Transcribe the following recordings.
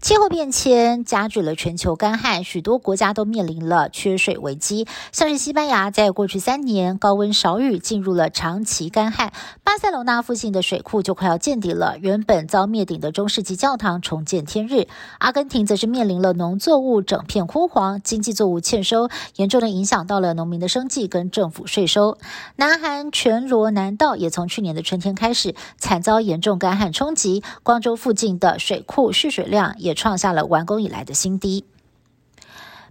气候变迁加剧了全球干旱，许多国家都面临了缺水危机。像是西班牙，在过去三年高温少雨，进入了长期干旱。巴塞罗那附近的水库就快要见底了，原本遭灭顶的中世纪教堂重见天日。阿根廷则是面临了农作物整片枯黄，经济作物欠收，严重的影响到了农民的生计跟政府税收。南韩全罗南道也从去年的春天开始惨遭严重干旱冲击，光州附近的水库蓄水量。也创下了完工以来的新低。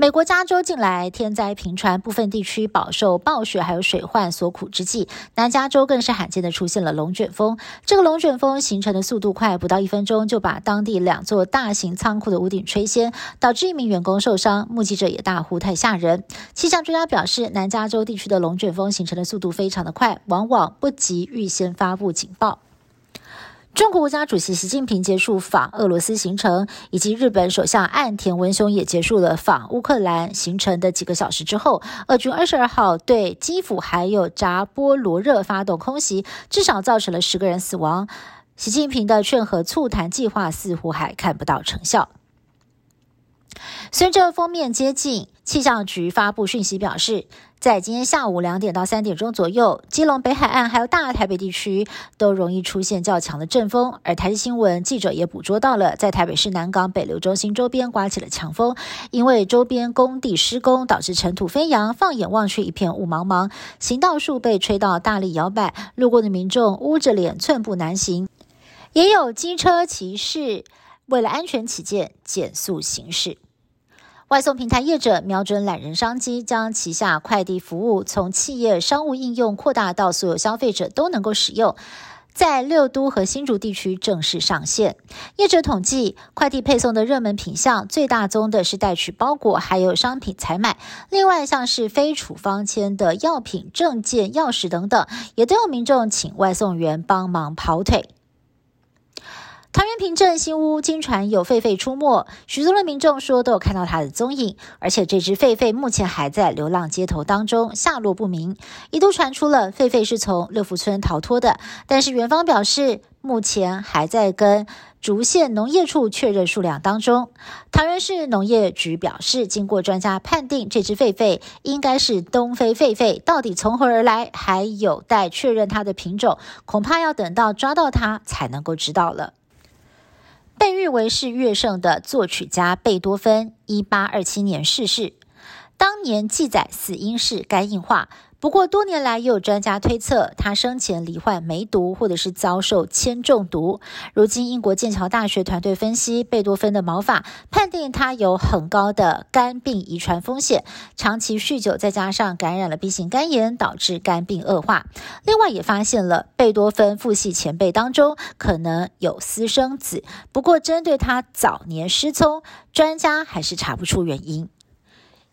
美国加州近来天灾频传，部分地区饱受暴雪还有水患所苦之际，南加州更是罕见的出现了龙卷风。这个龙卷风形成的速度快，不到一分钟就把当地两座大型仓库的屋顶吹掀，导致一名员工受伤。目击者也大呼太吓人。气象专家表示，南加州地区的龙卷风形成的速度非常的快，往往不及预先发布警报。中国国家主席习近平结束访俄罗斯行程，以及日本首相岸田文雄也结束了访乌克兰行程的几个小时之后，俄军二十二号对基辅还有扎波罗热发动空袭，至少造成了十个人死亡。习近平的劝和促谈计划似乎还看不到成效。随着封面接近，气象局发布讯息表示，在今天下午两点到三点钟左右，基隆北海岸还有大台北地区都容易出现较强的阵风。而台视新闻记者也捕捉到了，在台北市南港北流中心周边刮起了强风，因为周边工地施工导致尘土飞扬，放眼望去一片雾茫茫，行道树被吹到大力摇摆，路过的民众捂着脸寸步难行，也有机车骑士为了安全起见减速行驶。外送平台业者瞄准懒人商机，将旗下快递服务从企业商务应用扩大到所有消费者都能够使用，在六都和新竹地区正式上线。业者统计，快递配送的热门品项最大宗的是代取包裹，还有商品采买。另外，像是非处方签的药品、证件、钥匙等等，也都有民众请外送员帮忙跑腿。桃园平镇新屋经传有狒狒出没，许多的民众说都有看到它的踪影，而且这只狒狒目前还在流浪街头当中，下落不明。一度传出了狒狒是从六福村逃脱的，但是园方表示目前还在跟竹县农业处确认数量当中。桃园市农业局表示，经过专家判定，这只狒狒应该是东非狒狒，到底从何而来，还有待确认它的品种，恐怕要等到抓到它才能够知道了。被誉为是乐圣的作曲家贝多芬，一八二七年逝世。当年记载死因是肝硬化。不过多年来，也有专家推测他生前罹患梅毒，或者是遭受铅中毒。如今，英国剑桥大学团队分析贝多芬的毛发，判定他有很高的肝病遗传风险。长期酗酒，再加上感染了 B 型肝炎，导致肝病恶化。另外，也发现了贝多芬父系前辈当中可能有私生子。不过，针对他早年失聪，专家还是查不出原因。